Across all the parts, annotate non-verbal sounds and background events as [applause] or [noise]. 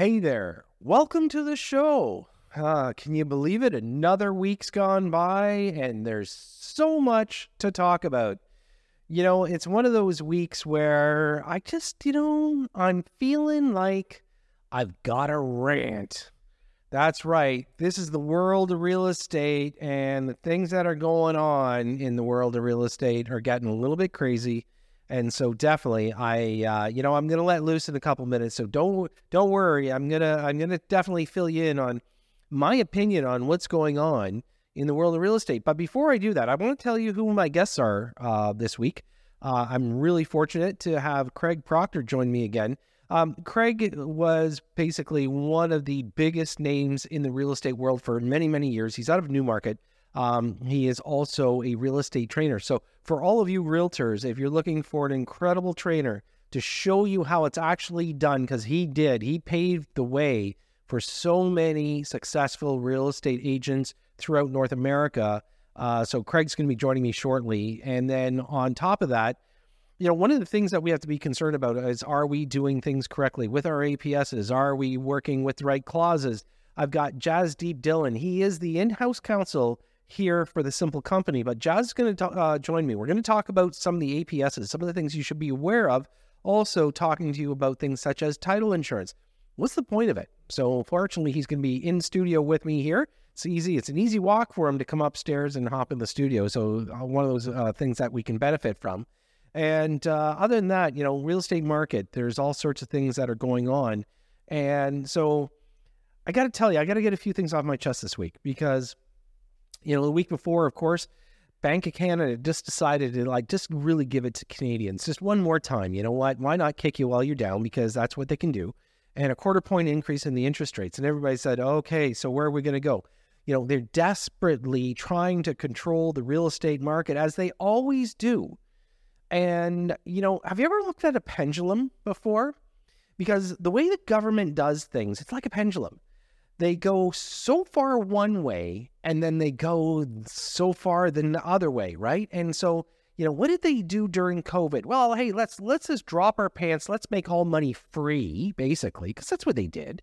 Hey there. Welcome to the show. Uh, can you believe it? Another week's gone by, and there's so much to talk about. You know, it's one of those weeks where I just, you know, I'm feeling like I've got a rant. That's right. This is the world of real estate, and the things that are going on in the world of real estate are getting a little bit crazy. And so definitely, I uh, you know I'm gonna let loose in a couple minutes. So don't don't worry. I'm gonna I'm gonna definitely fill you in on my opinion on what's going on in the world of real estate. But before I do that, I want to tell you who my guests are uh, this week. Uh, I'm really fortunate to have Craig Proctor join me again. Um, Craig was basically one of the biggest names in the real estate world for many, many years. He's out of Newmarket. Um, he is also a real estate trainer. So, for all of you realtors, if you're looking for an incredible trainer to show you how it's actually done, because he did, he paved the way for so many successful real estate agents throughout North America. Uh, so, Craig's going to be joining me shortly. And then on top of that, you know, one of the things that we have to be concerned about is are we doing things correctly with our APSs? Are we working with the right clauses? I've got Jasdeep Dhillon. He is the in house counsel here for the Simple Company. But is going to uh, join me. We're going to talk about some of the APSs, some of the things you should be aware of. Also, talking to you about things such as title insurance. What's the point of it? So, fortunately, he's going to be in studio with me here. It's easy. It's an easy walk for him to come upstairs and hop in the studio. So, uh, one of those uh, things that we can benefit from. And uh, other than that, you know, real estate market, there's all sorts of things that are going on. And so, I got to tell you, I got to get a few things off my chest this week because you know, the week before, of course, Bank of Canada just decided to like just really give it to Canadians just one more time. You know what? Why not kick you while you're down? Because that's what they can do. And a quarter point increase in the interest rates. And everybody said, okay, so where are we going to go? You know, they're desperately trying to control the real estate market as they always do. And, you know, have you ever looked at a pendulum before? Because the way the government does things, it's like a pendulum they go so far one way and then they go so far the other way, right? And so, you know, what did they do during COVID? Well, hey, let's let's just drop our pants. Let's make all money free, basically, because that's what they did.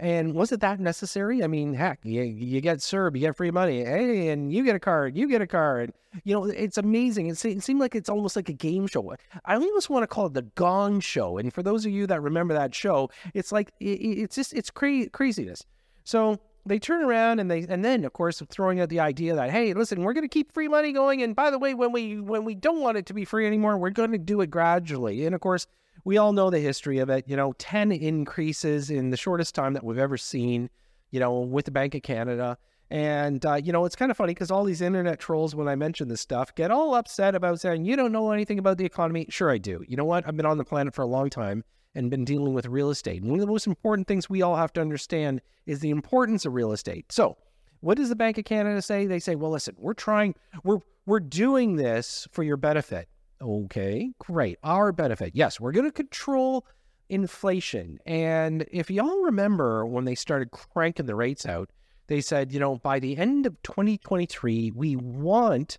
And was it that necessary? I mean, heck, you, you get served, you get free money, hey, and you get a card, you get a card. You know, it's amazing. It, it seemed like it's almost like a game show. I almost want to call it the Gong Show. And for those of you that remember that show, it's like it, it's just it's cra- craziness. So they turn around and they and then of course throwing out the idea that hey listen we're going to keep free money going and by the way when we when we don't want it to be free anymore we're going to do it gradually. And of course we all know the history of it you know 10 increases in the shortest time that we've ever seen you know with the bank of canada. And uh, you know it's kind of funny because all these internet trolls when i mention this stuff get all upset about saying you don't know anything about the economy. Sure i do. You know what? I've been on the planet for a long time and been dealing with real estate. And one of the most important things we all have to understand is the importance of real estate. So, what does the Bank of Canada say? They say, "Well, listen, we're trying we're we're doing this for your benefit." Okay, great. Our benefit. Yes, we're going to control inflation. And if y'all remember when they started cranking the rates out, they said, you know, by the end of 2023, we want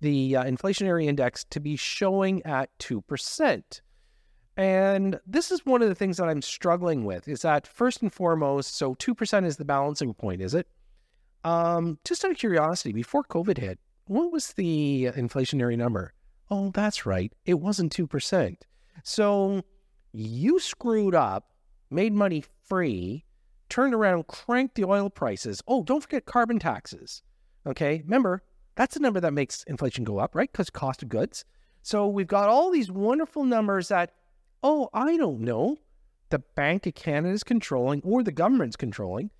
the uh, inflationary index to be showing at 2%. And this is one of the things that I'm struggling with is that first and foremost, so 2% is the balancing point, is it? Um, just out of curiosity, before COVID hit, what was the inflationary number? Oh, that's right. It wasn't 2%. So you screwed up, made money free, turned around, cranked the oil prices. Oh, don't forget carbon taxes. Okay. Remember, that's the number that makes inflation go up, right? Because cost of goods. So we've got all these wonderful numbers that oh, I don't know, the Bank of Canada is controlling or the government's controlling,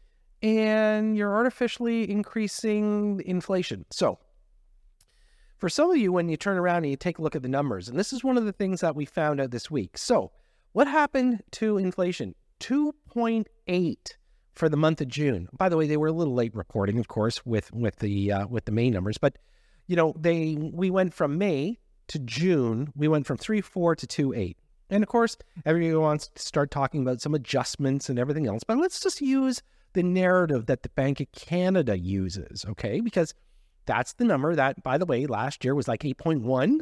and you're artificially increasing inflation. So, for some of you, when you turn around and you take a look at the numbers, and this is one of the things that we found out this week. So, what happened to inflation? 2.8 for the month of June. By the way, they were a little late reporting, of course, with with the uh, with the May numbers, but you know, they we went from May to June, we went from 3.4 to 2.8. And of course, everybody wants to start talking about some adjustments and everything else, but let's just use the narrative that the Bank of Canada uses, okay? Because that's the number that, by the way, last year was like 8.1,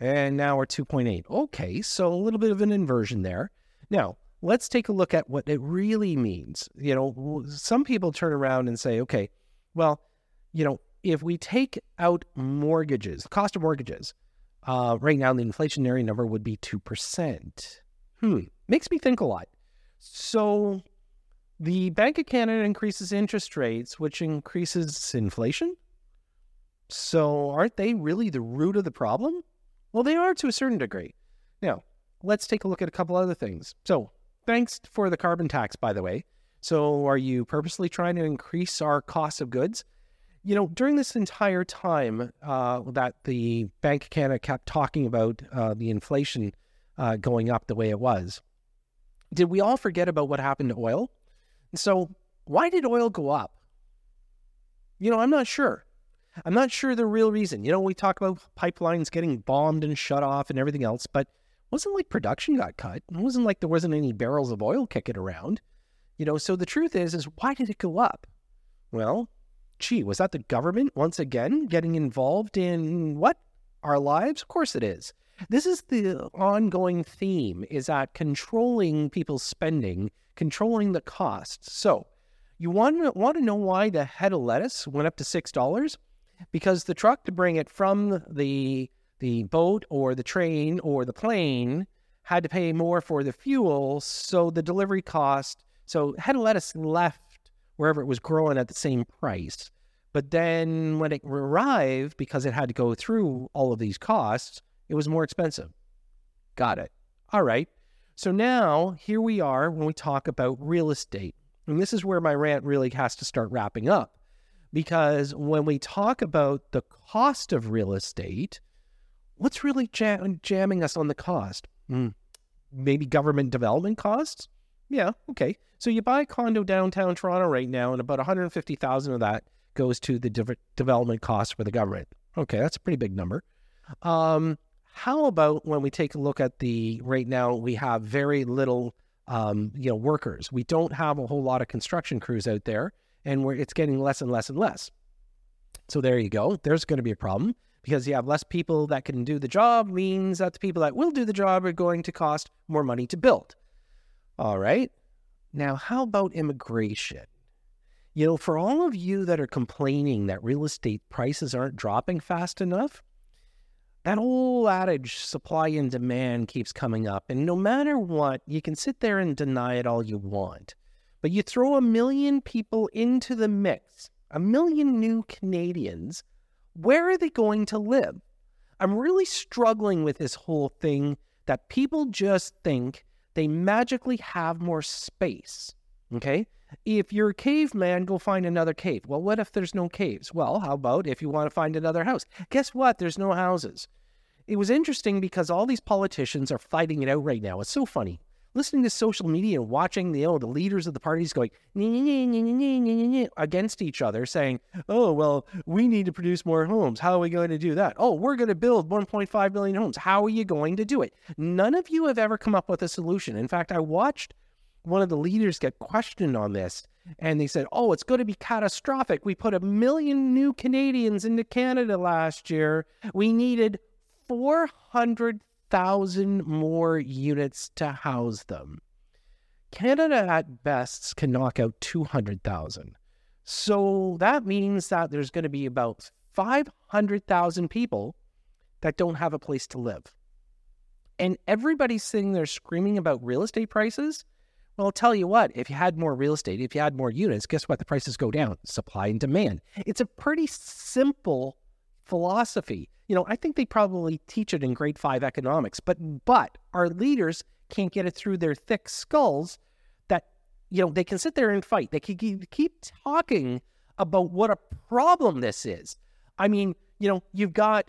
and now we're 2.8. Okay, so a little bit of an inversion there. Now, let's take a look at what it really means. You know, some people turn around and say, okay, well, you know, if we take out mortgages, the cost of mortgages, uh, right now the inflationary number would be 2%. Hmm, makes me think a lot. So the Bank of Canada increases interest rates, which increases inflation. So aren't they really the root of the problem? Well, they are to a certain degree. Now, let's take a look at a couple other things. So, thanks for the carbon tax, by the way. So, are you purposely trying to increase our cost of goods? You know, during this entire time uh, that the Bank of Canada kept talking about uh, the inflation uh, going up the way it was, did we all forget about what happened to oil? So, why did oil go up? You know, I'm not sure. I'm not sure the real reason. You know, we talk about pipelines getting bombed and shut off and everything else, but it wasn't like production got cut. It wasn't like there wasn't any barrels of oil kicking around. You know, so the truth is, is why did it go up? Well, gee, was that the government once again getting involved in what? Our lives? Of course it is. This is the ongoing theme is that controlling people's spending, controlling the costs. So you want to, want to know why the head of lettuce went up to $6? because the truck to bring it from the the boat or the train or the plane had to pay more for the fuel, so the delivery cost. So head of lettuce left wherever it was growing at the same price, but then when it arrived, because it had to go through all of these costs, it was more expensive. Got it. All right. So now here we are when we talk about real estate. And this is where my rant really has to start wrapping up because when we talk about the cost of real estate, what's really jam- jamming us on the cost? Mm, maybe government development costs? Yeah, okay. So you buy a condo downtown Toronto right now, and about 150,000 of that goes to the de- development costs for the government. Okay, that's a pretty big number. Um, how about when we take a look at the right now we have very little um, you know workers. We don't have a whole lot of construction crews out there and where it's getting less and less and less. So there you go. There's going to be a problem because you have less people that can do the job means that the people that will do the job are going to cost more money to build. All right. Now, how about immigration? You know, for all of you that are complaining that real estate prices aren't dropping fast enough, that old adage, supply and demand, keeps coming up. And no matter what, you can sit there and deny it all you want. But you throw a million people into the mix, a million new Canadians, where are they going to live? I'm really struggling with this whole thing that people just think they magically have more space. Okay? If you're a caveman, go find another cave. Well, what if there's no caves? Well, how about if you want to find another house? Guess what? There's no houses. It was interesting because all these politicians are fighting it out right now. It's so funny listening to social media and watching the, you know, the leaders of the parties going against each other, saying, "Oh well, we need to produce more homes. How are we going to do that? Oh, we're going to build 1.5 million homes. How are you going to do it?" None of you have ever come up with a solution. In fact, I watched one of the leaders get questioned on this, and they said, "Oh, it's going to be catastrophic. We put a million new Canadians into Canada last year. We needed 400 thousand more units to house them. Canada at best can knock out 200,000. So that means that there's going to be about 500,000 people that don't have a place to live. And everybody's sitting there screaming about real estate prices. Well, I'll tell you what, if you had more real estate, if you had more units, guess what? The prices go down supply and demand. It's a pretty simple philosophy. You know, I think they probably teach it in grade five economics, but but our leaders can't get it through their thick skulls that you know they can sit there and fight. They can keep talking about what a problem this is. I mean, you know, you've got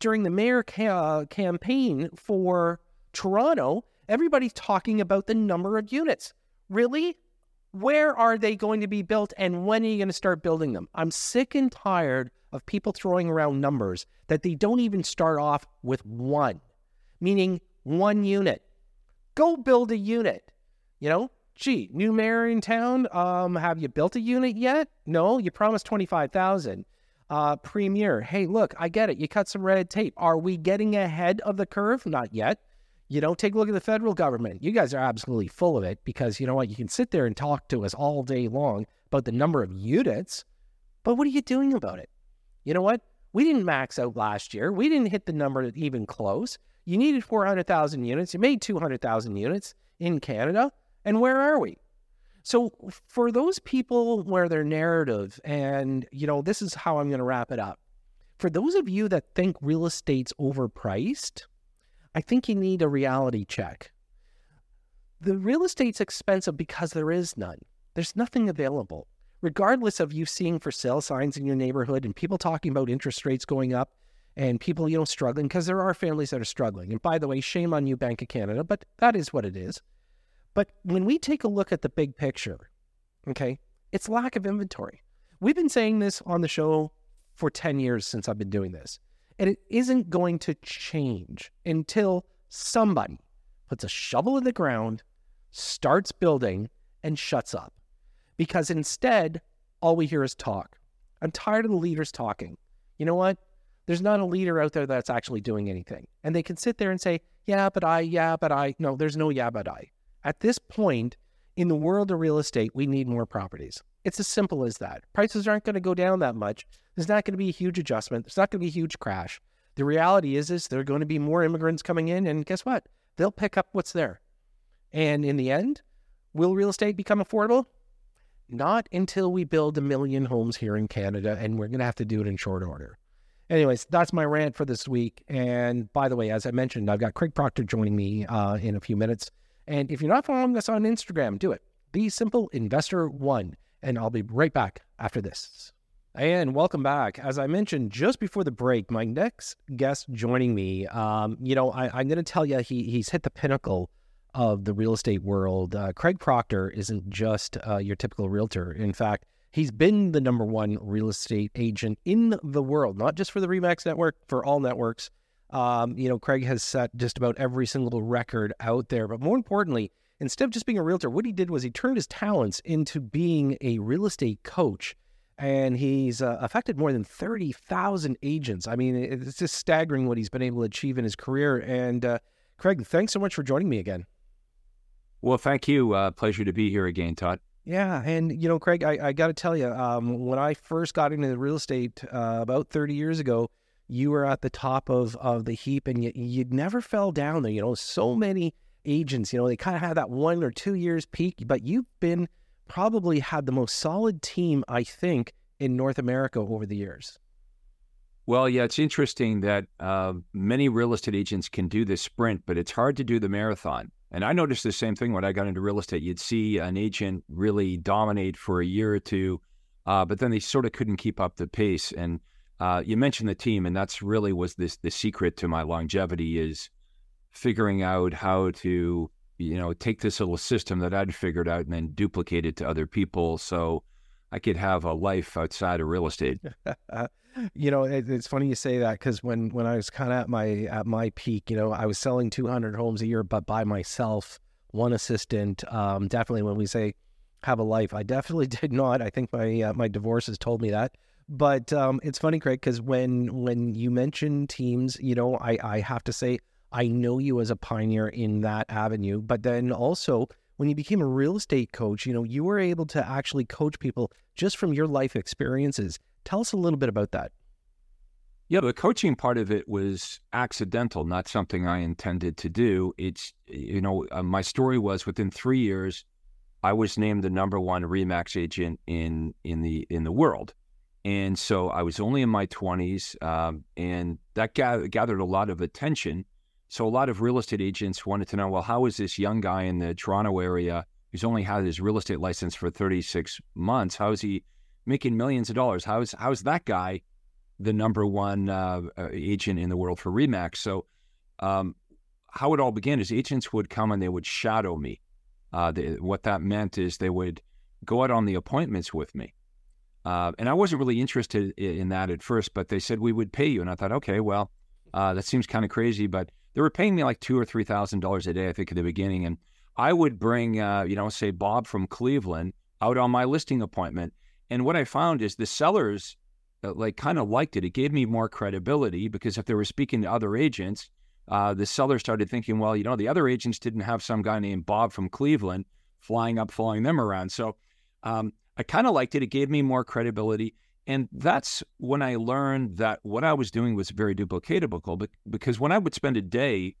during the mayor ca- uh, campaign for Toronto, everybody's talking about the number of units. Really? Where are they going to be built and when are you going to start building them? I'm sick and tired of people throwing around numbers that they don't even start off with one, meaning one unit. Go build a unit. You know, gee, new mayor in town, um, have you built a unit yet? No, you promised 25,000. Uh, premier, hey, look, I get it. You cut some red tape. Are we getting ahead of the curve? Not yet. You know, take a look at the federal government. You guys are absolutely full of it because you know what? You can sit there and talk to us all day long about the number of units, but what are you doing about it? You know what? We didn't max out last year. We didn't hit the number even close. You needed 400,000 units. You made 200,000 units in Canada. And where are we? So, for those people where their narrative, and you know, this is how I'm going to wrap it up. For those of you that think real estate's overpriced, I think you need a reality check. The real estate's expensive because there is none. There's nothing available. Regardless of you seeing for sale signs in your neighborhood and people talking about interest rates going up and people, you know, struggling, because there are families that are struggling. And by the way, shame on you, Bank of Canada, but that is what it is. But when we take a look at the big picture, okay, it's lack of inventory. We've been saying this on the show for 10 years since I've been doing this. And it isn't going to change until somebody puts a shovel in the ground, starts building, and shuts up. Because instead, all we hear is talk. I'm tired of the leaders talking. You know what? There's not a leader out there that's actually doing anything. And they can sit there and say, yeah, but I, yeah, but I. No, there's no yeah, but I. At this point, in the world of real estate, we need more properties. It's as simple as that. Prices aren't going to go down that much. There's not going to be a huge adjustment. There's not going to be a huge crash. The reality is, is there are going to be more immigrants coming in, and guess what? They'll pick up what's there. And in the end, will real estate become affordable? Not until we build a million homes here in Canada, and we're going to have to do it in short order. Anyways, that's my rant for this week. And by the way, as I mentioned, I've got Craig Proctor joining me uh, in a few minutes. And if you're not following us on Instagram, do it. Be Simple Investor One. And I'll be right back after this. And welcome back. As I mentioned just before the break, my next guest joining me, um, you know, I, am going to tell you he, he's hit the pinnacle of the real estate world. Uh, Craig Proctor isn't just uh, your typical realtor. In fact, he's been the number one real estate agent in the world, not just for the Remax network, for all networks. Um, you know, Craig has set just about every single record out there. But more importantly, instead of just being a realtor, what he did was he turned his talents into being a real estate coach and he's uh, affected more than 30,000 agents. I mean, it's just staggering what he's been able to achieve in his career. And uh, Craig, thanks so much for joining me again. Well, thank you. Uh, pleasure to be here again, Todd. Yeah, and you know, Craig, I, I got to tell you, um, when I first got into the real estate uh, about 30 years ago, you were at the top of of the heap, and you you never fell down there. You know, so many agents, you know, they kind of have that one or two years peak, but you've been probably had the most solid team, I think, in North America over the years. Well, yeah, it's interesting that uh, many real estate agents can do the sprint, but it's hard to do the marathon. And I noticed the same thing when I got into real estate. You'd see an agent really dominate for a year or two, uh, but then they sort of couldn't keep up the pace. And uh, you mentioned the team, and that's really was this the secret to my longevity is figuring out how to you know, take this little system that I'd figured out and then duplicate it to other people so I could have a life outside of real estate. [laughs] you know, it, it's funny you say that because when when I was kind of at my at my peak, you know, I was selling 200 homes a year, but by myself, one assistant. Um, definitely, when we say have a life, I definitely [laughs] did not. I think my uh, my divorce has told me that. But um, it's funny, Craig, because when when you mention teams, you know, I I have to say I know you as a pioneer in that avenue, but then also when you became a real estate coach, you know, you were able to actually coach people just from your life experiences. Tell us a little bit about that. Yeah, the coaching part of it was accidental, not something I intended to do. It's, you know, uh, my story was within three years, I was named the number one Remax agent in in the in the world, and so I was only in my twenties, um, and that gathered a lot of attention so a lot of real estate agents wanted to know, well, how is this young guy in the Toronto area who's only had his real estate license for 36 months? How is he making millions of dollars? How is how is that guy the number one uh, uh, agent in the world for Remax? So um, how it all began is agents would come and they would shadow me. Uh, what that meant is they would go out on the appointments with me. Uh, and I wasn't really interested in that at first, but they said we would pay you, and I thought, okay, well, uh, that seems kind of crazy, but they were paying me like two or three thousand dollars a day, I think, at the beginning, and I would bring, uh, you know, say Bob from Cleveland out on my listing appointment, and what I found is the sellers uh, like kind of liked it. It gave me more credibility because if they were speaking to other agents, uh, the seller started thinking, well, you know, the other agents didn't have some guy named Bob from Cleveland flying up, following them around. So um, I kind of liked it. It gave me more credibility. And that's when I learned that what I was doing was very duplicatable because when I would spend a day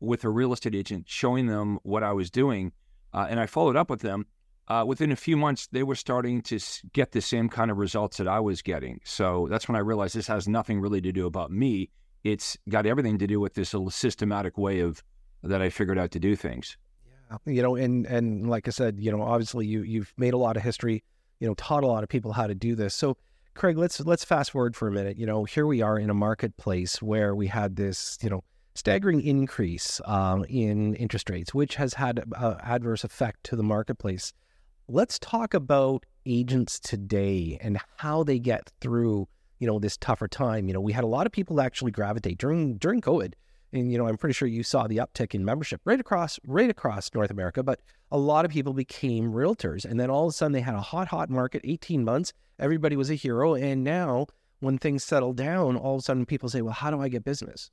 with a real estate agent showing them what I was doing, uh, and I followed up with them, uh, within a few months, they were starting to get the same kind of results that I was getting. So that's when I realized this has nothing really to do about me. It's got everything to do with this systematic way of that I figured out to do things. Yeah, you know, and and like I said, you know, obviously you you've made a lot of history, you know, taught a lot of people how to do this. So, Craig, let's let's fast forward for a minute. You know, here we are in a marketplace where we had this, you know, staggering increase um, in interest rates, which has had adverse effect to the marketplace. Let's talk about agents today and how they get through, you know, this tougher time. You know, we had a lot of people actually gravitate during during COVID. And you know, I'm pretty sure you saw the uptick in membership right across right across North America, but a lot of people became realtors. And then all of a sudden they had a hot, hot market, 18 months, everybody was a hero. And now when things settle down, all of a sudden people say, Well, how do I get business?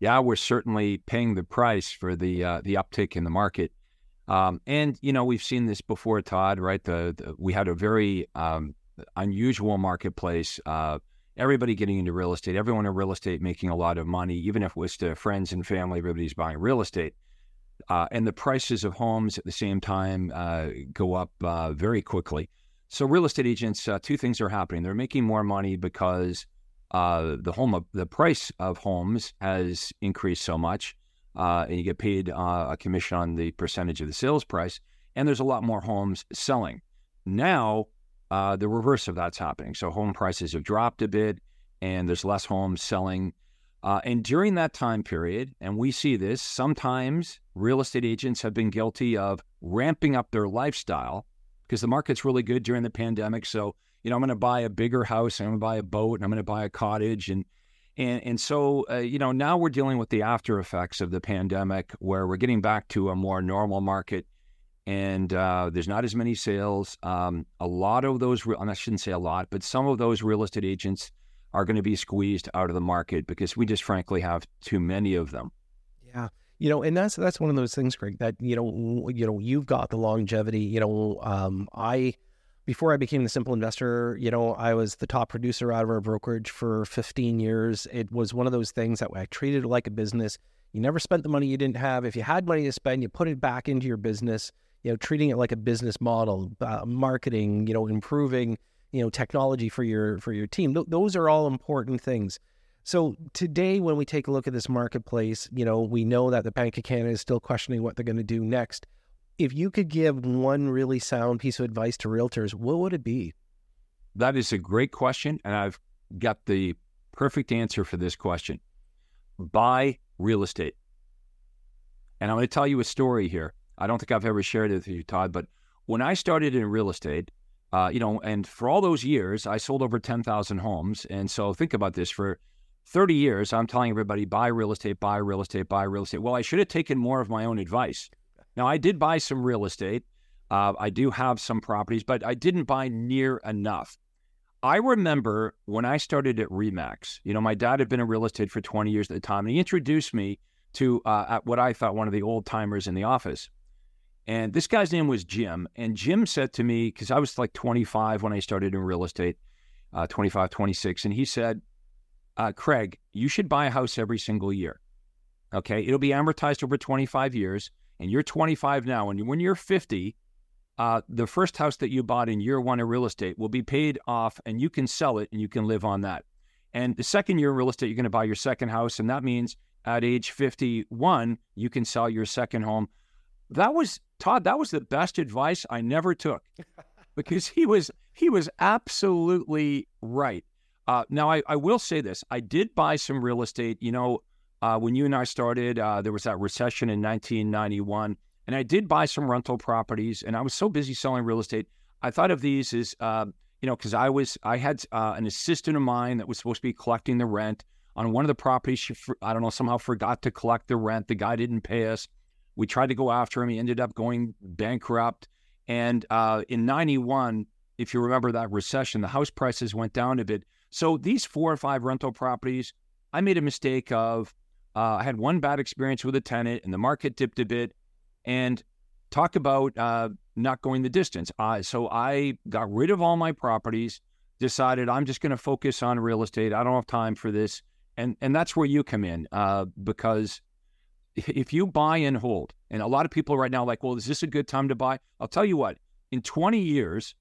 Yeah, we're certainly paying the price for the uh, the uptick in the market. Um, and you know, we've seen this before, Todd. Right? The, the we had a very um, unusual marketplace. Uh, everybody getting into real estate, everyone in real estate making a lot of money, even if it was to friends and family, everybody's buying real estate. Uh, and the prices of homes at the same time uh, go up uh, very quickly. So, real estate agents, uh, two things are happening. They're making more money because uh, the home, the price of homes has increased so much, uh, and you get paid uh, a commission on the percentage of the sales price. And there's a lot more homes selling. Now, uh, the reverse of that's happening. So home prices have dropped a bit, and there's less homes selling. Uh, and during that time period, and we see this, sometimes real estate agents have been guilty of ramping up their lifestyle because the market's really good during the pandemic. So, you know, I'm going to buy a bigger house, and I'm going to buy a boat, and I'm going to buy a cottage, and and and so uh, you know now we're dealing with the after effects of the pandemic, where we're getting back to a more normal market, and uh, there's not as many sales. Um, a lot of those, I shouldn't say a lot, but some of those real estate agents are going to be squeezed out of the market because we just frankly have too many of them. Yeah. You know, and that's that's one of those things, Greg, that you know, you know, you've got the longevity. You know, um, I before I became the simple investor, you know, I was the top producer out of our brokerage for 15 years. It was one of those things that I treated like a business. You never spent the money you didn't have. If you had money to spend, you put it back into your business. You know, treating it like a business model, uh, marketing, you know, improving, you know, technology for your for your team. Th- those are all important things. So today, when we take a look at this marketplace, you know, we know that the Bank of Canada is still questioning what they're going to do next if you could give one really sound piece of advice to realtors, what would it be? That is a great question. And I've got the perfect answer for this question buy real estate. And I'm going to tell you a story here. I don't think I've ever shared it with you, Todd, but when I started in real estate, uh, you know, and for all those years, I sold over 10,000 homes. And so think about this for 30 years, I'm telling everybody buy real estate, buy real estate, buy real estate. Well, I should have taken more of my own advice. Now, I did buy some real estate. Uh, I do have some properties, but I didn't buy near enough. I remember when I started at Remax, you know, my dad had been in real estate for 20 years at the time, and he introduced me to uh, what I thought one of the old timers in the office. And this guy's name was Jim. And Jim said to me, because I was like 25 when I started in real estate, uh, 25, 26, and he said, uh, Craig, you should buy a house every single year. Okay. It'll be amortized over 25 years and you're 25 now, and when you're 50, uh, the first house that you bought in year one of real estate will be paid off, and you can sell it and you can live on that. And the second year in real estate, you're going to buy your second house, and that means at age 51, you can sell your second home. That was Todd. That was the best advice I never took, because he was he was absolutely right. Uh, now I, I will say this: I did buy some real estate. You know, uh, when you and I started, uh, there was that recession in 1991, and I did buy some rental properties. And I was so busy selling real estate, I thought of these as uh, you know, because I was I had uh, an assistant of mine that was supposed to be collecting the rent on one of the properties. She, I don't know, somehow forgot to collect the rent. The guy didn't pay us. We tried to go after him. He ended up going bankrupt. And uh, in '91, if you remember that recession, the house prices went down a bit. So these four or five rental properties, I made a mistake of Uh, I had one bad experience with a tenant, and the market dipped a bit. And talk about uh, not going the distance. Uh, so I got rid of all my properties, decided I'm just going to focus on real estate. I don't have time for this, and and that's where you come in uh, because if you buy and hold, and a lot of people right now are like, well, is this a good time to buy? I'll tell you what. In 20 years,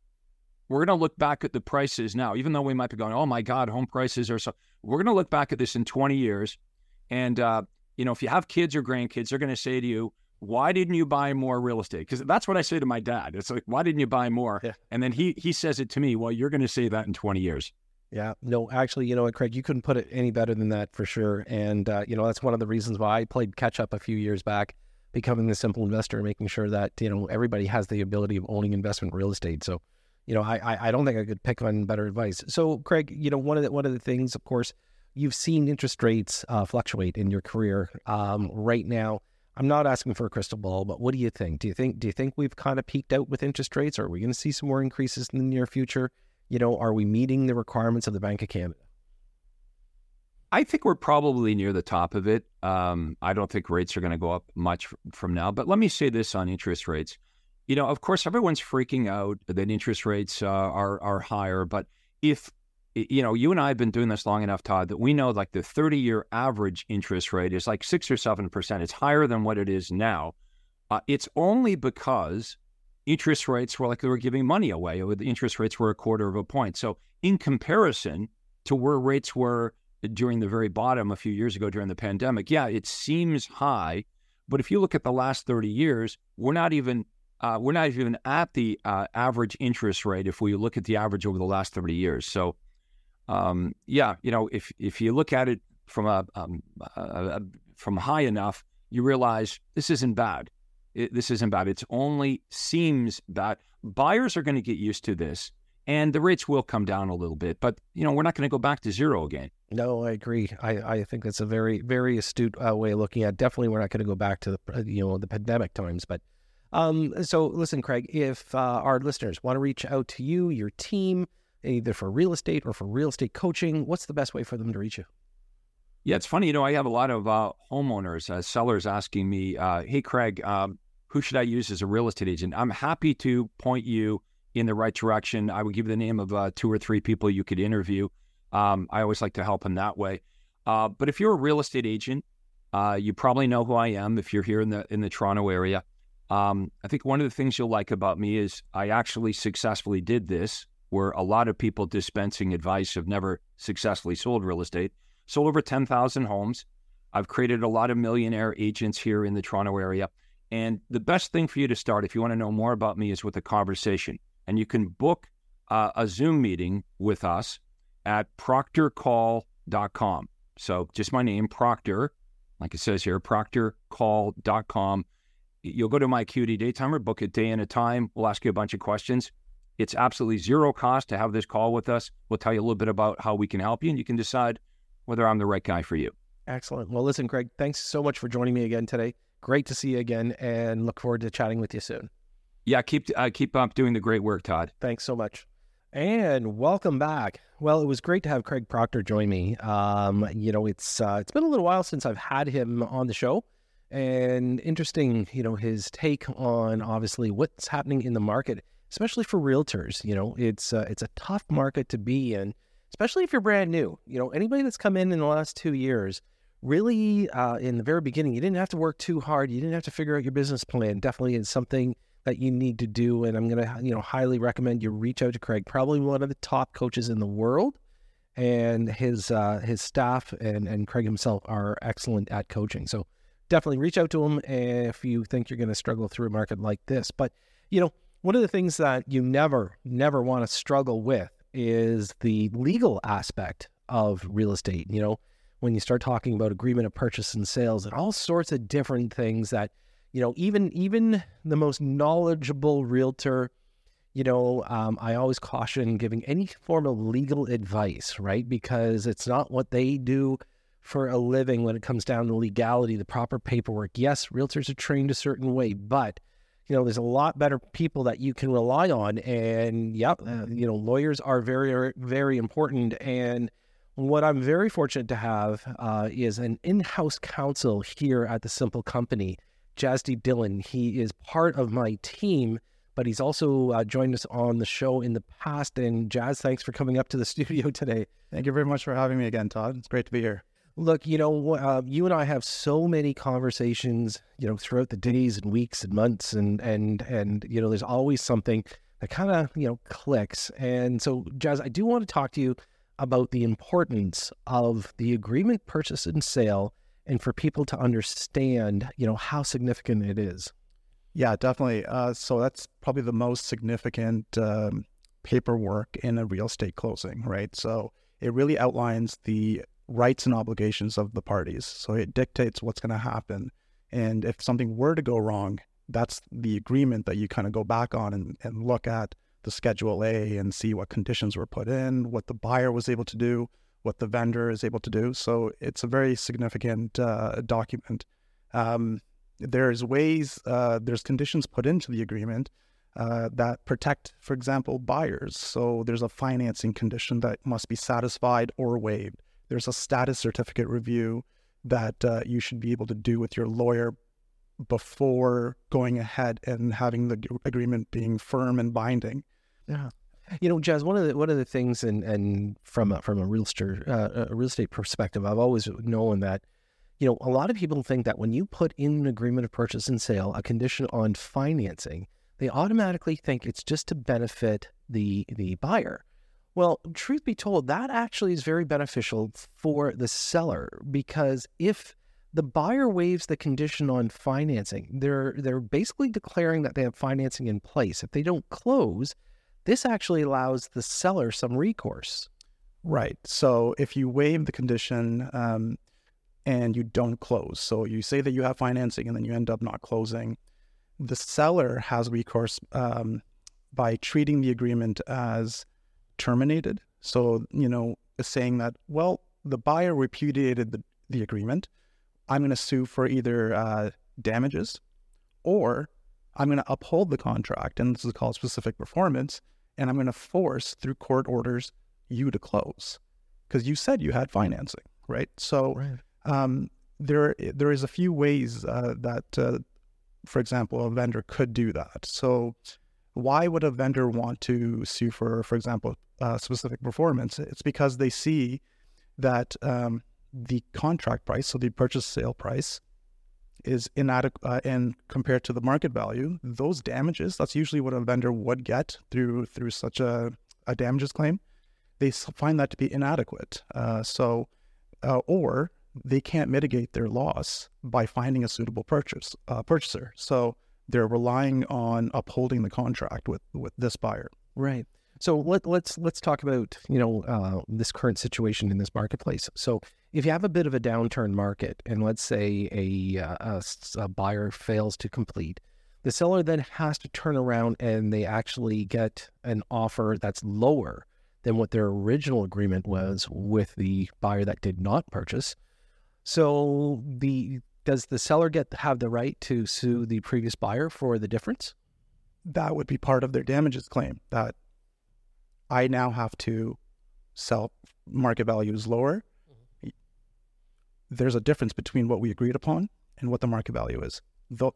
we're going to look back at the prices now, even though we might be going, oh my God, home prices are so. We're going to look back at this in 20 years. And, uh, you know, if you have kids or grandkids, they're going to say to you, why didn't you buy more real estate? Because that's what I say to my dad. It's like, why didn't you buy more? Yeah. And then he he says it to me, well, you're going to say that in 20 years. Yeah, no, actually, you know what, Craig, you couldn't put it any better than that for sure. And, uh, you know, that's one of the reasons why I played catch up a few years back, becoming the simple investor, making sure that, you know, everybody has the ability of owning investment real estate. So, you know, I, I don't think I could pick on better advice. So, Craig, you know, one of the one of the things, of course, you've seen interest rates uh, fluctuate in your career. Um, right now, I'm not asking for a crystal ball, but what do you think? Do you think do you think we've kind of peaked out with interest rates, or are we going to see some more increases in the near future? You know, are we meeting the requirements of the Bank of Canada? I think we're probably near the top of it. Um, I don't think rates are going to go up much from now. But let me say this on interest rates you know, of course, everyone's freaking out that interest rates uh, are are higher. But if you know, you and I have been doing this long enough, Todd, that we know like the 30 year average interest rate is like six or seven percent. It's higher than what it is now. Uh, it's only because interest rates were like they were giving money away. The interest rates were a quarter of a point. So in comparison to where rates were during the very bottom a few years ago during the pandemic, yeah, it seems high. But if you look at the last 30 years, we're not even uh, we're not even at the uh, average interest rate if we look at the average over the last 30 years. So, um, yeah, you know, if if you look at it from a, um, a, a from high enough, you realize this isn't bad. It, this isn't bad. It's only seems bad. Buyers are going to get used to this, and the rates will come down a little bit. But you know, we're not going to go back to zero again. No, I agree. I, I think that's a very very astute uh, way of looking at. It. Definitely, we're not going to go back to the you know the pandemic times, but um, so listen, Craig, if uh, our listeners want to reach out to you, your team, either for real estate or for real estate coaching, what's the best way for them to reach you? Yeah, it's funny. You know, I have a lot of uh, homeowners, uh, sellers asking me, uh, "Hey, Craig, um, who should I use as a real estate agent?" I'm happy to point you in the right direction. I would give the name of uh, two or three people you could interview. Um, I always like to help in that way. Uh, but if you're a real estate agent, you probably know who I am. If you're here in the in the Toronto area, um, I think one of the things you'll like about me is I actually successfully did this, where a lot of people dispensing advice have never successfully sold real estate. Sold over 10,000 homes. I've created a lot of millionaire agents here in the Toronto area. And the best thing for you to start, if you want to know more about me, is with a conversation. And you can book uh, a Zoom meeting with us at proctorcall.com. So just my name, Proctor, like it says here, proctorcall.com you'll go to my Acuity Daytimer, book a day and a time. We'll ask you a bunch of questions. It's absolutely zero cost to have this call with us. We'll tell you a little bit about how we can help you, and you can decide whether I'm the right guy for you. Excellent. Well, listen, Craig, thanks so much for joining me again today. Great to see you again, and look forward to chatting with you soon. Yeah, keep uh, keep up doing the great work, Todd. Thanks so much, and welcome back. Well, it was great to have Craig Proctor join me. Um, you know, it's uh, it's been a little while since I've had him on the show and interesting, you know, his take on obviously what's happening in the market, especially for realtors. You know, it's uh, it's a tough market to be in, especially if you're brand new. You know, anybody that's come in in the last two years, really, uh, in the very beginning, you didn't have to work too hard. You didn't have to figure out your business plan. Definitely, it's something that you need to do, and I'm gonna, you know, highly recommend you reach out to Craig. Probably one of the top coaches in the world and his uh, his staff and and Craig himself are excellent at coaching. So definitely reach out to them if you think you're going to struggle through a market like this. But, you know, one of the things that you never, never want to struggle with is the legal aspect of real estate. You know, when you start talking about agreement of purchase and sales and all sorts of different things that, you know, even even the most knowledgeable realtor, you know, um, I always caution giving any form of legal advice, right? Because it's not what they do for a living when it comes down to legality, the proper paperwork. Yes, realtors are trained a certain way, but you know, there's a lot better people that you can rely on. And yeah, uh, you know, lawyers are very, very important. And what I'm very fortunate to have uh, is an in-house counsel here at the Simple Company, Jasdeep Dhillon. He is part of my team, but he's also uh, joined us on the show in the past. And Jazz, thanks for coming up to the [laughs] studio today. Thank you very much for having me again, Todd. It's great to be here. Look, you know, uh, you and I have so many conversations, you know, throughout the days and weeks and months, and and and you know, there's always something that kind of you know clicks. And so, Jazz, I do want to talk to you about the importance of the agreement, purchase, and sale, and for people to understand, you know, how significant it is. Yeah, definitely. Uh, so that's probably the most significant um, paperwork in a real estate closing, right? So it really outlines the rights and obligations of the parties. So it dictates what's going to happen. And if something were to go wrong, that's the agreement that you kind of go back on and, and look at the Schedule A and see what conditions were put in, what the buyer was able to do, what the vendor is able to do. So it's a very significant uh, document. Um, there's ways, uh, there's conditions put into the agreement uh, that protect, for example, buyers. So there's a financing condition that must be satisfied or waived. There's a status certificate review that uh, you should be able to do with your lawyer before going ahead and having the agreement being firm and binding. Yeah. You know, Jazz. One of the one of the things, and and from a, from a real estate uh, a real estate perspective, I've always known that, you know, a lot of people think that when you put in an agreement of purchase and sale a condition on financing, they automatically think it's just to benefit the the buyer. Well, truth be told, that actually is very beneficial for the seller because if the buyer waives the condition on financing, they're they're basically declaring that they have financing in place. If they don't close, this actually allows the seller some recourse. Right. So if you waive the condition um, and you don't close, so you say that you have financing and then you end up not closing, the seller has recourse um, by treating the agreement as terminated. So, you know, saying that, well, the buyer repudiated the, the agreement. I'm going to sue for either uh, damages or I'm going to uphold the contract. And this is called specific performance. And I'm going to force through court orders you to close because you said you had financing, right? So, right. Um, there there is a few ways uh, that, uh, for example, a vendor could do that. So, why would a vendor want to sue for, for example, uh, specific performance? It's because they see that um, the contract price, so the purchase sale price, is inadequate uh, and compared to the market value. Those damages, that's usually what a vendor would get through through such a, a damages claim. They find that to be inadequate. Uh, so, uh, or they can't mitigate their loss by finding a suitable purchase uh, purchaser. So they're relying on upholding the contract with with this buyer. Right. So let, let's let's talk about you know uh, this current situation in this marketplace. So if you have a bit of a downturn market, and let's say a, uh, a, a buyer fails to complete, the seller then has to turn around and they actually get an offer that's lower than what their original agreement was with the buyer that did not purchase. So the does the seller get have the right to sue the previous buyer for the difference? That would be part of their damages claim. That I now have to sell market value is lower. Mm-hmm. There's a difference between what we agreed upon and what the market value is.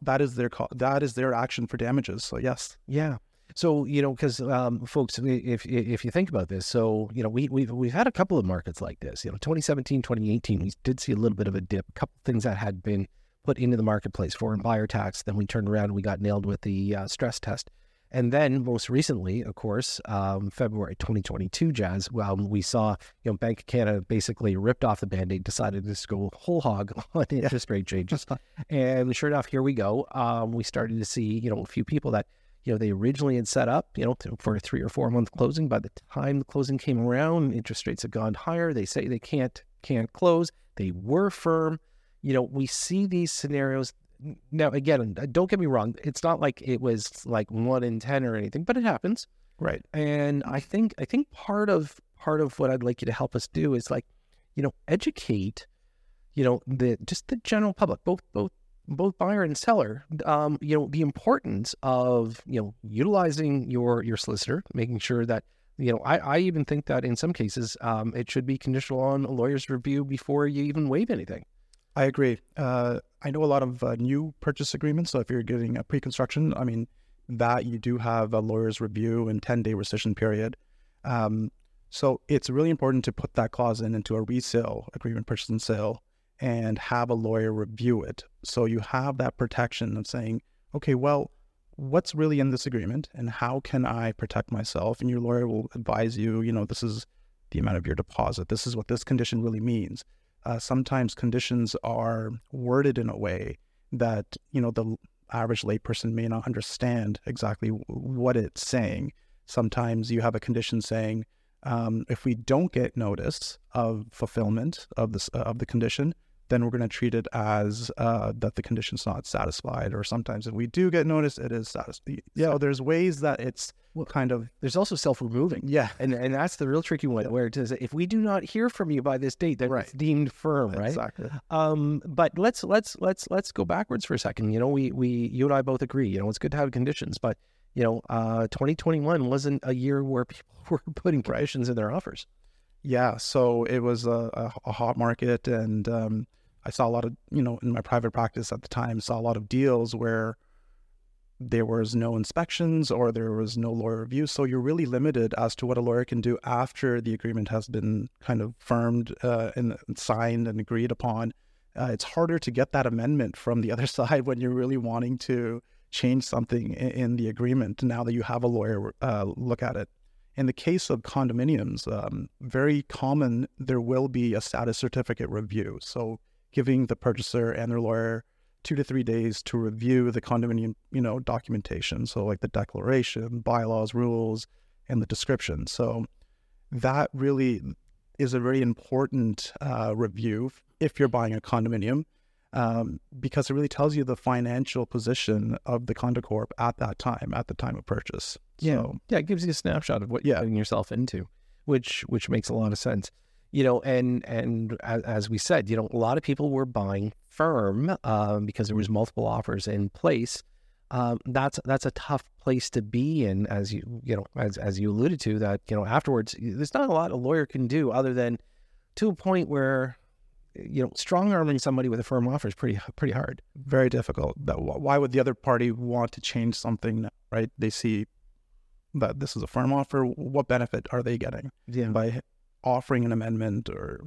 that is their that is their action for damages. So yes, yeah. So you know, because um, folks, if if you think about this, so you know, we we've we've had a couple of markets like this. You know, 2017, 2018, we did see a little bit of a dip. A couple things that had been put into the marketplace, foreign buyer tax. Then we turned around and we got nailed with the uh, stress test. And then most recently, of course, um, February 2022, Jazz, well, we saw, you know, Bank of Canada basically ripped off the band-aid, decided to go whole hog [laughs] on interest rate changes. [laughs] and sure enough, here we go. Um, we started to see, you know, a few people that you know, they originally had set up, you know, for a three or four month closing. By the time the closing came around, interest rates had gone higher. They say they can't can't close. They were firm. You know, we see these scenarios now. Again, uh, don't get me wrong. It's not like it was like one in ten or anything, but it happens. Right. And I think I think part of part of what I'd like you to help us do is like, you know, educate, you know, the just the general public, both both both buyer and seller, um, you know, the importance of you know utilizing your your solicitor, making sure that you know, I, I even think that in some cases um, it should be conditional on a lawyer's review before you even waive anything. I agree. Uh, I know a lot of uh, new purchase agreements. So if you're getting a pre-construction, I mean, that you do have a lawyer's review and 10 day rescission period. Um, so it's really important to put that clause in into a resale agreement, purchase and sale, and have a lawyer review it. So you have that protection of saying, okay, well, what's really in this agreement and how can I protect myself? And your lawyer will advise you, you know, this is the amount of your deposit. This is what this condition really means uh, sometimes conditions are worded in a way that you know the average layperson may not understand exactly what it's saying. Sometimes you have a condition saying, um, if we don't get notice of fulfillment of this uh, of the condition, then we're going to treat it as uh, that the condition's not satisfied. Or sometimes if we do get notice, it is satisfied. Yeah, so there's ways that it's well, kind of. There's also self-removing. Yeah, and and that's the real tricky one yeah. where it says if we do not hear from you by this date, then right. it's deemed firm, right? Exactly. Um, but let's let's let's let's go backwards for a second. You know, we we you and I both agree. You know, it's good to have conditions, but you know, uh, 2021 wasn't a year where people [laughs] were putting conditions right. in their offers. Yeah, so it was a, a, hot market, and um, I saw a lot of, you know, in my private practice at the time, saw a lot of deals where there was no inspections or there was no lawyer review. So you're really limited as to what a lawyer can do after the agreement has been kind of firmed uh, and signed and agreed upon. Uh, it's harder to get that amendment from the [laughs] other side when you're really wanting to change something in, in the agreement now that you have a lawyer uh, look at it. In the case of condominiums, um, very common, there will be a status certificate review. So giving the purchaser and their lawyer two to three days to review the condominium, you know, documentation. So like the declaration, bylaws, rules, and the description. So that really is a very important uh, review if you're buying a condominium um, because it really tells you the financial position of the condo corp at that time, at the time of purchase. Yeah, so, yeah, it gives you a snapshot of what you're getting yourself into, which which makes a lot of sense you know, and and as, as, we said, you know, a lot of people were buying firm um, because there was multiple offers in place. Um, that's that's a tough place to be in, as you you know, as as you alluded to. That you know, afterwards, there's not a lot a lawyer can do other than to a point where you know, strong arming somebody with a firm offer is pretty pretty hard. Very difficult. But Why would the other party want to change something? Right? They see that this is a firm offer. What benefit are they getting yeah. by offering an amendment or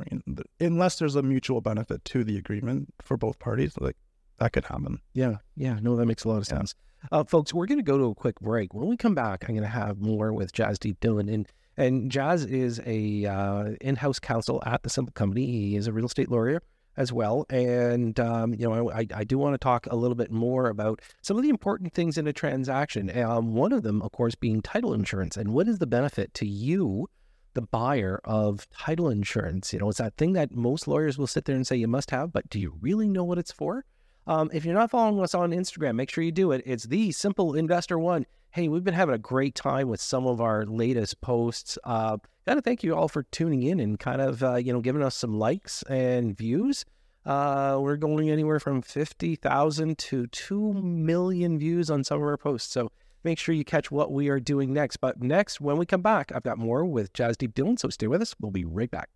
unless there's a mutual benefit to the agreement for both parties, like that could happen. Yeah, yeah, no, that makes a lot of sense. Yeah. Uh, folks, we're going to go to a quick break. When we come back, I'm going to have more with Jasdeep Dhillon. And, and Jazz is a uh, in-house counsel at the Simple Company. He is a real estate lawyer as well. And, um, you know, I, I do want to talk a little bit more about some of the important things in a transaction. Um, one of them, of course, being title insurance. And what is the benefit to you the buyer of title insurance. You know, it's that thing that most lawyers will sit there and say you must have, but do you really know what it's for? Um, if you're not following us on Instagram, make sure you do it. It's the Simple Investor One. Hey, we've been having a great time with some of our latest posts. Uh, gotta thank you all for tuning in and kind of uh, you know giving us some likes and views. Uh, we're going anywhere from fifty thousand to two million views on some of our posts. So make sure you catch what we are doing next. But next, when we come back, I've got more with Jasdeep Dhillon. So stay with us. We'll be right back.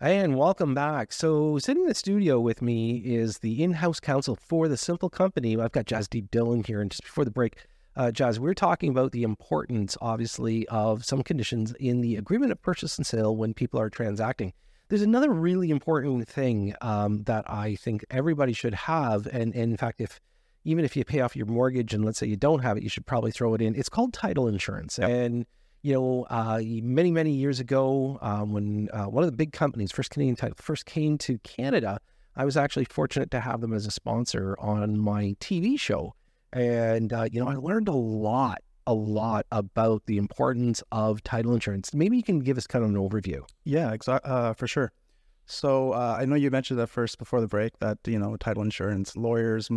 And welcome back. So, sitting in the studio with me is the in house counsel for the Simple Company. I've got Jasdeep Dhillon here. And just before the break, uh, Jazz, we are talking about the importance, obviously, of some conditions in the agreement of purchase and sale when people are transacting. There's another really important thing um, that I think everybody should have. And, and in fact, if even if you pay off your mortgage and let's say you don't have it, you should probably throw it in. It's called title insurance. Yep. And, you know, uh, many, many years ago, um, when uh, one of the big companies, First Canadian Title, first came to Canada, I was actually fortunate to have them as a sponsor on my TV show. And, uh, you know, I learned a lot, a lot about the importance of title insurance. Maybe you can give us kind of an overview. Yeah, exactly, uh, for sure. So uh, I know you mentioned that first before the break that you know title insurance lawyers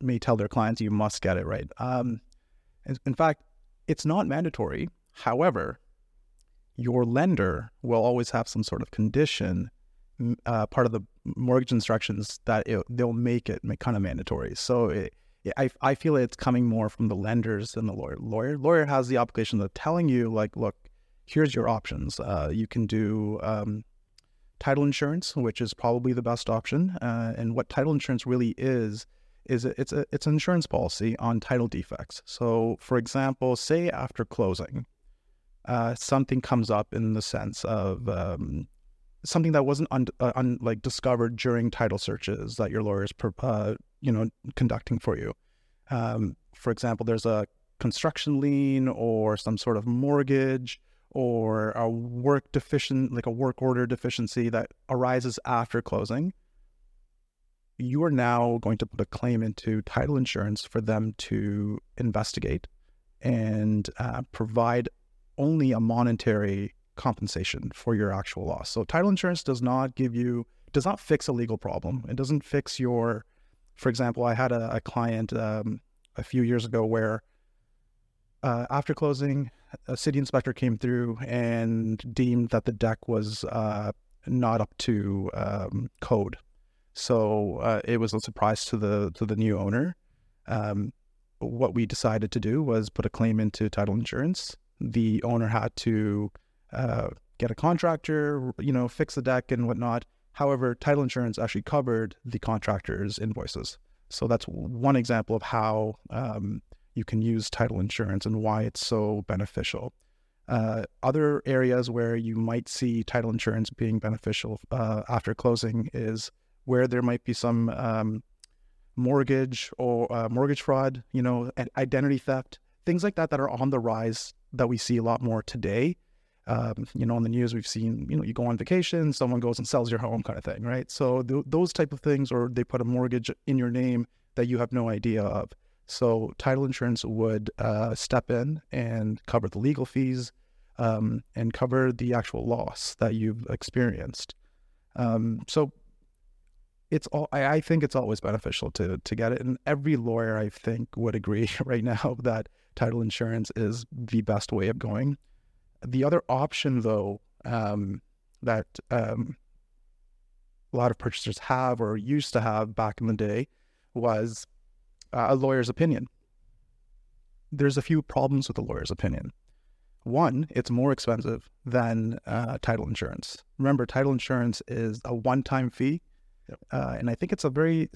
may tell their clients you must get it right. Um, in fact, it's not mandatory. However, your lender will always have some sort of condition, uh, part of the mortgage instructions that it, they'll make it kind of mandatory. So it, I, I feel it's coming more from the lenders than the lawyer. Lawyer lawyer has the obligation of telling you like, look, here's your options. Uh, you can do um, title insurance, which is probably the best option. Uh, and what title insurance really is is it's a it's an insurance policy on title defects. So, for example, say after closing, uh, something comes up in the sense of um, something that wasn't un, uh, un, like discovered during title searches that your lawyers you know conducting for you. Um, for example, there's a construction lien or some sort of mortgage or a work deficient like a work order deficiency that arises after closing you are now going to put a claim into title insurance for them to investigate and uh, provide only a monetary compensation for your actual loss. So title insurance does not give you does not fix a legal problem. It doesn't fix your. For example, I had a, a client um, a few years ago where uh, after closing, a city inspector came through and deemed that the deck was uh, not up to um, code so uh, it was a surprise to the to the new owner. Um, what we decided to do was put a claim into title insurance. The owner had to uh, get a contractor, you know, fix the deck and whatnot. However, title insurance actually covered the contractor's invoices. So that's one example of how um, you can use title insurance and why it's so beneficial. Uh, other areas where you might see title insurance being beneficial uh, after closing is where there might be some um, mortgage or uh, mortgage fraud, you know, identity theft, things like that that are on the rise that we see a lot more today. Um, you know, on the news, we've seen, you know, you go on vacation, someone goes and sells your home kind of thing, right? So th- those type of things, or they put a mortgage in your name that you have no idea of. So title insurance would uh, step in and cover the legal fees um, and cover the actual loss that you've experienced. Um, so it's all I, I, think it's always beneficial to to get it and every lawyer i think would agree [laughs] right now that title insurance is the best way of going the other option though um, that um, a lot of purchasers have or used to have back in the day was uh, a lawyer's opinion there's a few problems with a lawyer's opinion one, it's more expensive than uh, title insurance. Remember, title insurance is a one time fee Yep. Uh, and I think it's a very,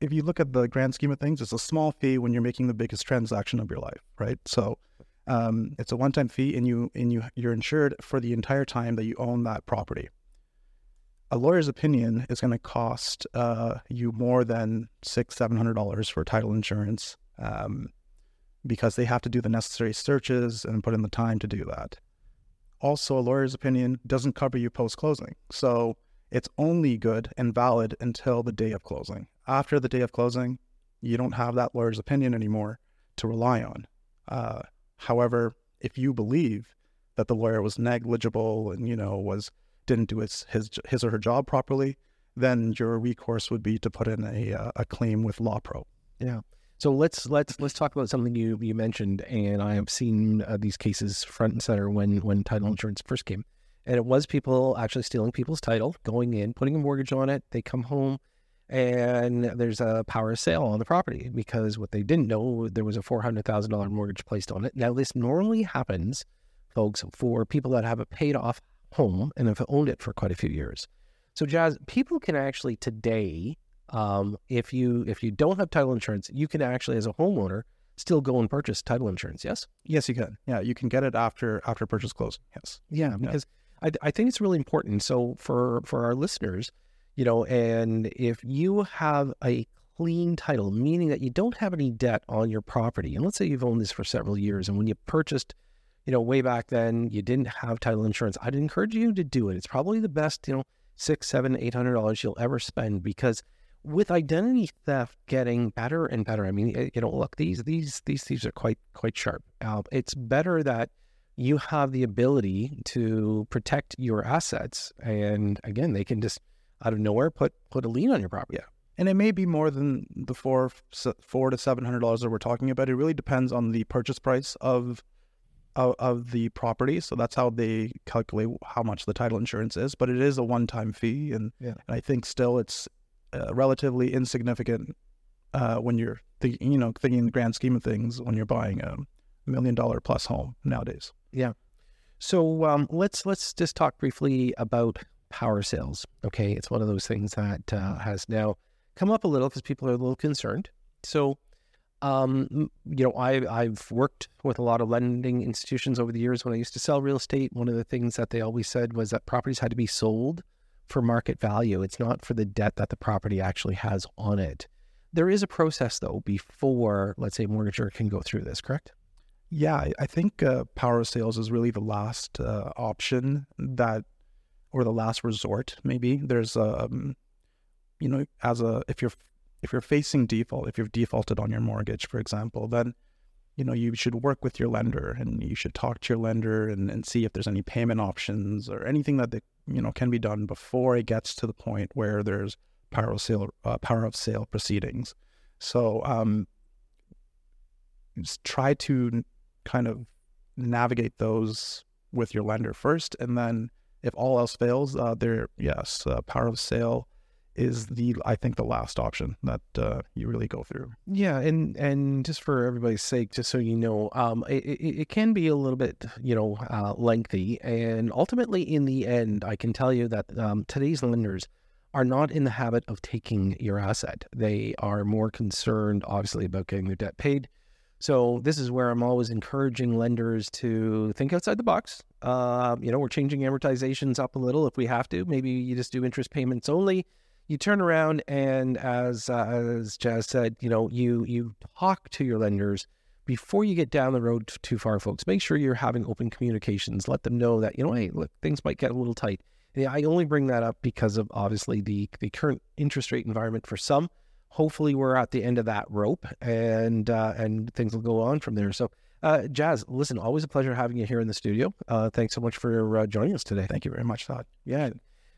if you look at the grand scheme of things, it's a small fee when you're making the biggest transaction of your life, right? So um, it's a one-time fee, and you and you you're insured for the entire time that you own that property. A lawyer's opinion is going to cost uh, you more than six, seven hundred dollars for title insurance, um, because they have to do the necessary searches and put in the time to do that. Also, a lawyer's opinion doesn't cover you post closing, so it's only good and valid until the day of closing. After the day of closing, you don't have that lawyer's opinion anymore to rely on. Uh, however, if you believe that the lawyer was negligible and you know was didn't do his his, his or her job properly, then your recourse would be to put in a uh, a claim with LawPro. Yeah. So let's let's let's talk about something you you mentioned, and I have seen uh, these cases front and center when when title insurance first came. And it was people actually stealing people's title, going in, putting a mortgage on it. They come home and there's a power sale on the property because what they didn't know, there was a $400,000 mortgage placed on it. Now, this normally happens, folks, for people that have a paid off home and have owned it for quite a few years. So, Jazz, people can actually today, um, if you if you don't have title insurance, you can actually, as a homeowner, still go and purchase title insurance. Yes. Yes, you can. Yeah, you can get it after after purchase close. Yes. Yeah, because I, I think it's really important. So for for our listeners, you know, and if you have a clean title, meaning that you don't have any debt on your property, and let's say you've owned this for several years, and when you purchased, you know, way back then, you didn't have title insurance, I'd encourage you to do it. It's probably the best, you know, six, seven, eight hundred dollars you'll ever spend because with identity theft getting better and better, I mean, you know, look, these these these thieves are quite quite sharp. Uh, it's better that you have the ability to protect your assets. And again, they can just out of nowhere put put a lien on your property. Yeah. And it may be more than the four four to seven hundred dollars that we're talking about. It really depends on the purchase price of, of of the property. So that's how they calculate how much the title insurance is. But it is a one time fee, and, yeah. and I think still it's uh, relatively insignificant uh, when you're thinking, you know, thinking in the grand scheme of things when you're buying a million dollar plus home nowadays. Yeah. So um, let's let's just talk briefly about power sales. Okay, it's one of those things that uh, has now come up a little because people are a little concerned. So, um, you know, I I've worked with a lot of lending institutions over the years. When I used to sell real estate, one of the things that they always said was that properties had to be sold for market value. It's not for the debt that the property actually has on it. There is a process though before, let's say, a mortgager can go through this. Correct? Yeah, I think uh, power sales is really the last uh, option that, or the last resort. Maybe there's um, you know, as a if you're if you're facing default, if you've defaulted on your mortgage, for example, then you know you should work with your lender and you should talk to your lender and, and see if there's any payment options or anything that they, you know can be done before it gets to the point where there's power of sale uh, power of sale proceedings. So um, try to kind of navigate those with your lender first, and then if all else fails, uh, there yes, uh, power of sale is the I think the last option that uh, you really go through. Yeah, and and just for everybody's sake, just so you know, um, it, it, it can be a little bit you know uh, lengthy, and ultimately in the end, I can tell you that um, today's lenders are not in the habit of taking your asset. They are more concerned, obviously, about getting their debt paid. So this is where I'm always encouraging lenders to think outside the box. Uh, you know, we're changing amortizations up a little if we have to. Maybe you just do interest payments only. You turn around and, as uh, as Jazz said, you know, you you talk to your lenders before you get down the road too far, folks. Make sure you're having open communications. Let them know that you know, hey, look, things might get a little tight. Yeah, I only bring that up because of obviously the the current interest rate environment for some. Hopefully, we're at the end of that rope, and uh, and things will go on from there. So, uh, Jazz, listen, always a pleasure having you here in the studio. Uh, thanks so much for uh, joining us today. Thank you very much, Todd. Yeah,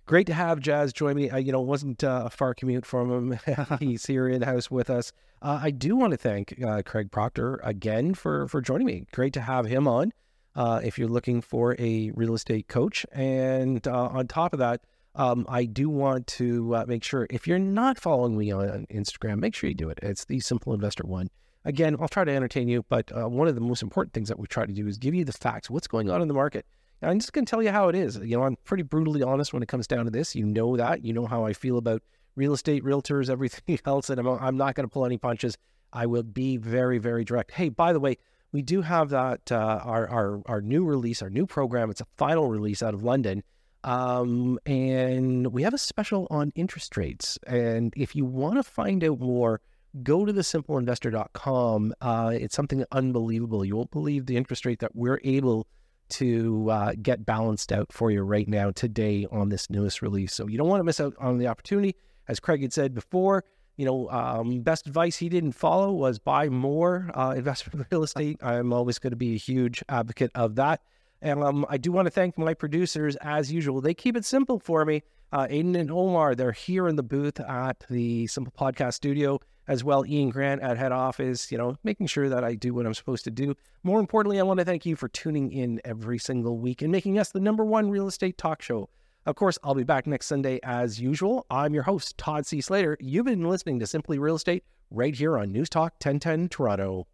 great to have Jazz join me. Uh, you know, it wasn't uh, a far commute from him. [laughs] He's here in the house with us. Uh, I do want to thank uh, Craig Proctor again for for joining me. Great to have him on. Uh, if you're looking for a real estate coach, and uh, on top of that, um, I do want to make sure if you're not following me on Instagram, make sure you do it. It's the Simple Investor One. Again, I'll try to entertain you, but one of the most important things that we try to do is give you the facts. What's going on in the market? And I'm just going to tell you how it is. You know, I'm pretty brutally honest when it comes down to this. You know that. You know how I feel about real estate, realtors, [laughs] everything else. And I'm, I'm not going to pull any punches. I will be very, very direct. Hey, by the way, we do have that uh, our, our our new release, our new program. It's a final release out of London, um, and we have a special on interest rates. And if you want to find out more, go to thesimpleinvestor.com. Uh, it's something unbelievable. You won't believe the interest rate that we're able to uh, get balanced out for you right now today on this newest release. So you don't want to miss out on the opportunity. As Craig had said before, you know, um, best advice he didn't follow was buy more uh, investment [laughs] real estate. I'm always going to be a huge advocate of that. And um, I do want to thank my producers as usual. They keep it simple for me. Uh, Aiden and Omar, they're here in the booth at the Simple Podcast Studio as well. Ian Grant at head office, you know, making sure that I do what I'm supposed to do. More importantly, I want to thank you for tuning in every single week and making us the number one real estate talk show. Of course, I'll be back next Sunday as usual. I'm your host, Todd C. Slater. You've been listening to Simply Real Estate right here on News Talk 1010 Toronto.